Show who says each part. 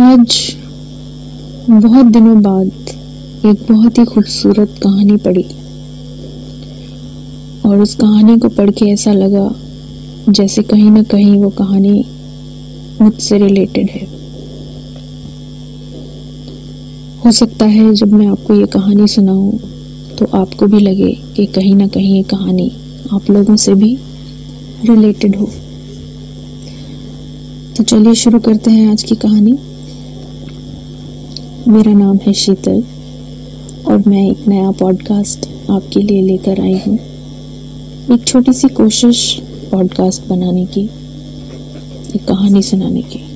Speaker 1: आज बहुत दिनों बाद एक बहुत ही खूबसूरत कहानी पढ़ी। और उस कहानी को पढ़ के ऐसा लगा जैसे कहीं ना कहीं वो कहानी मुझसे रिलेटेड है। हो सकता है जब मैं आपको ये कहानी सुनाऊं तो आपको भी लगे कि कहीं ना कहीं ये कहानी आप लोगों से भी रिलेटेड हो। तो चलिए शुरू करते हैं आज की कहानी। मेरा नाम है शीतल और मैं एक नया पॉडकास्ट आपके लिए लेकर आई हूँ। एक छोटी सी कोशिश पॉडकास्ट बनाने की, एक कहानी सुनाने की।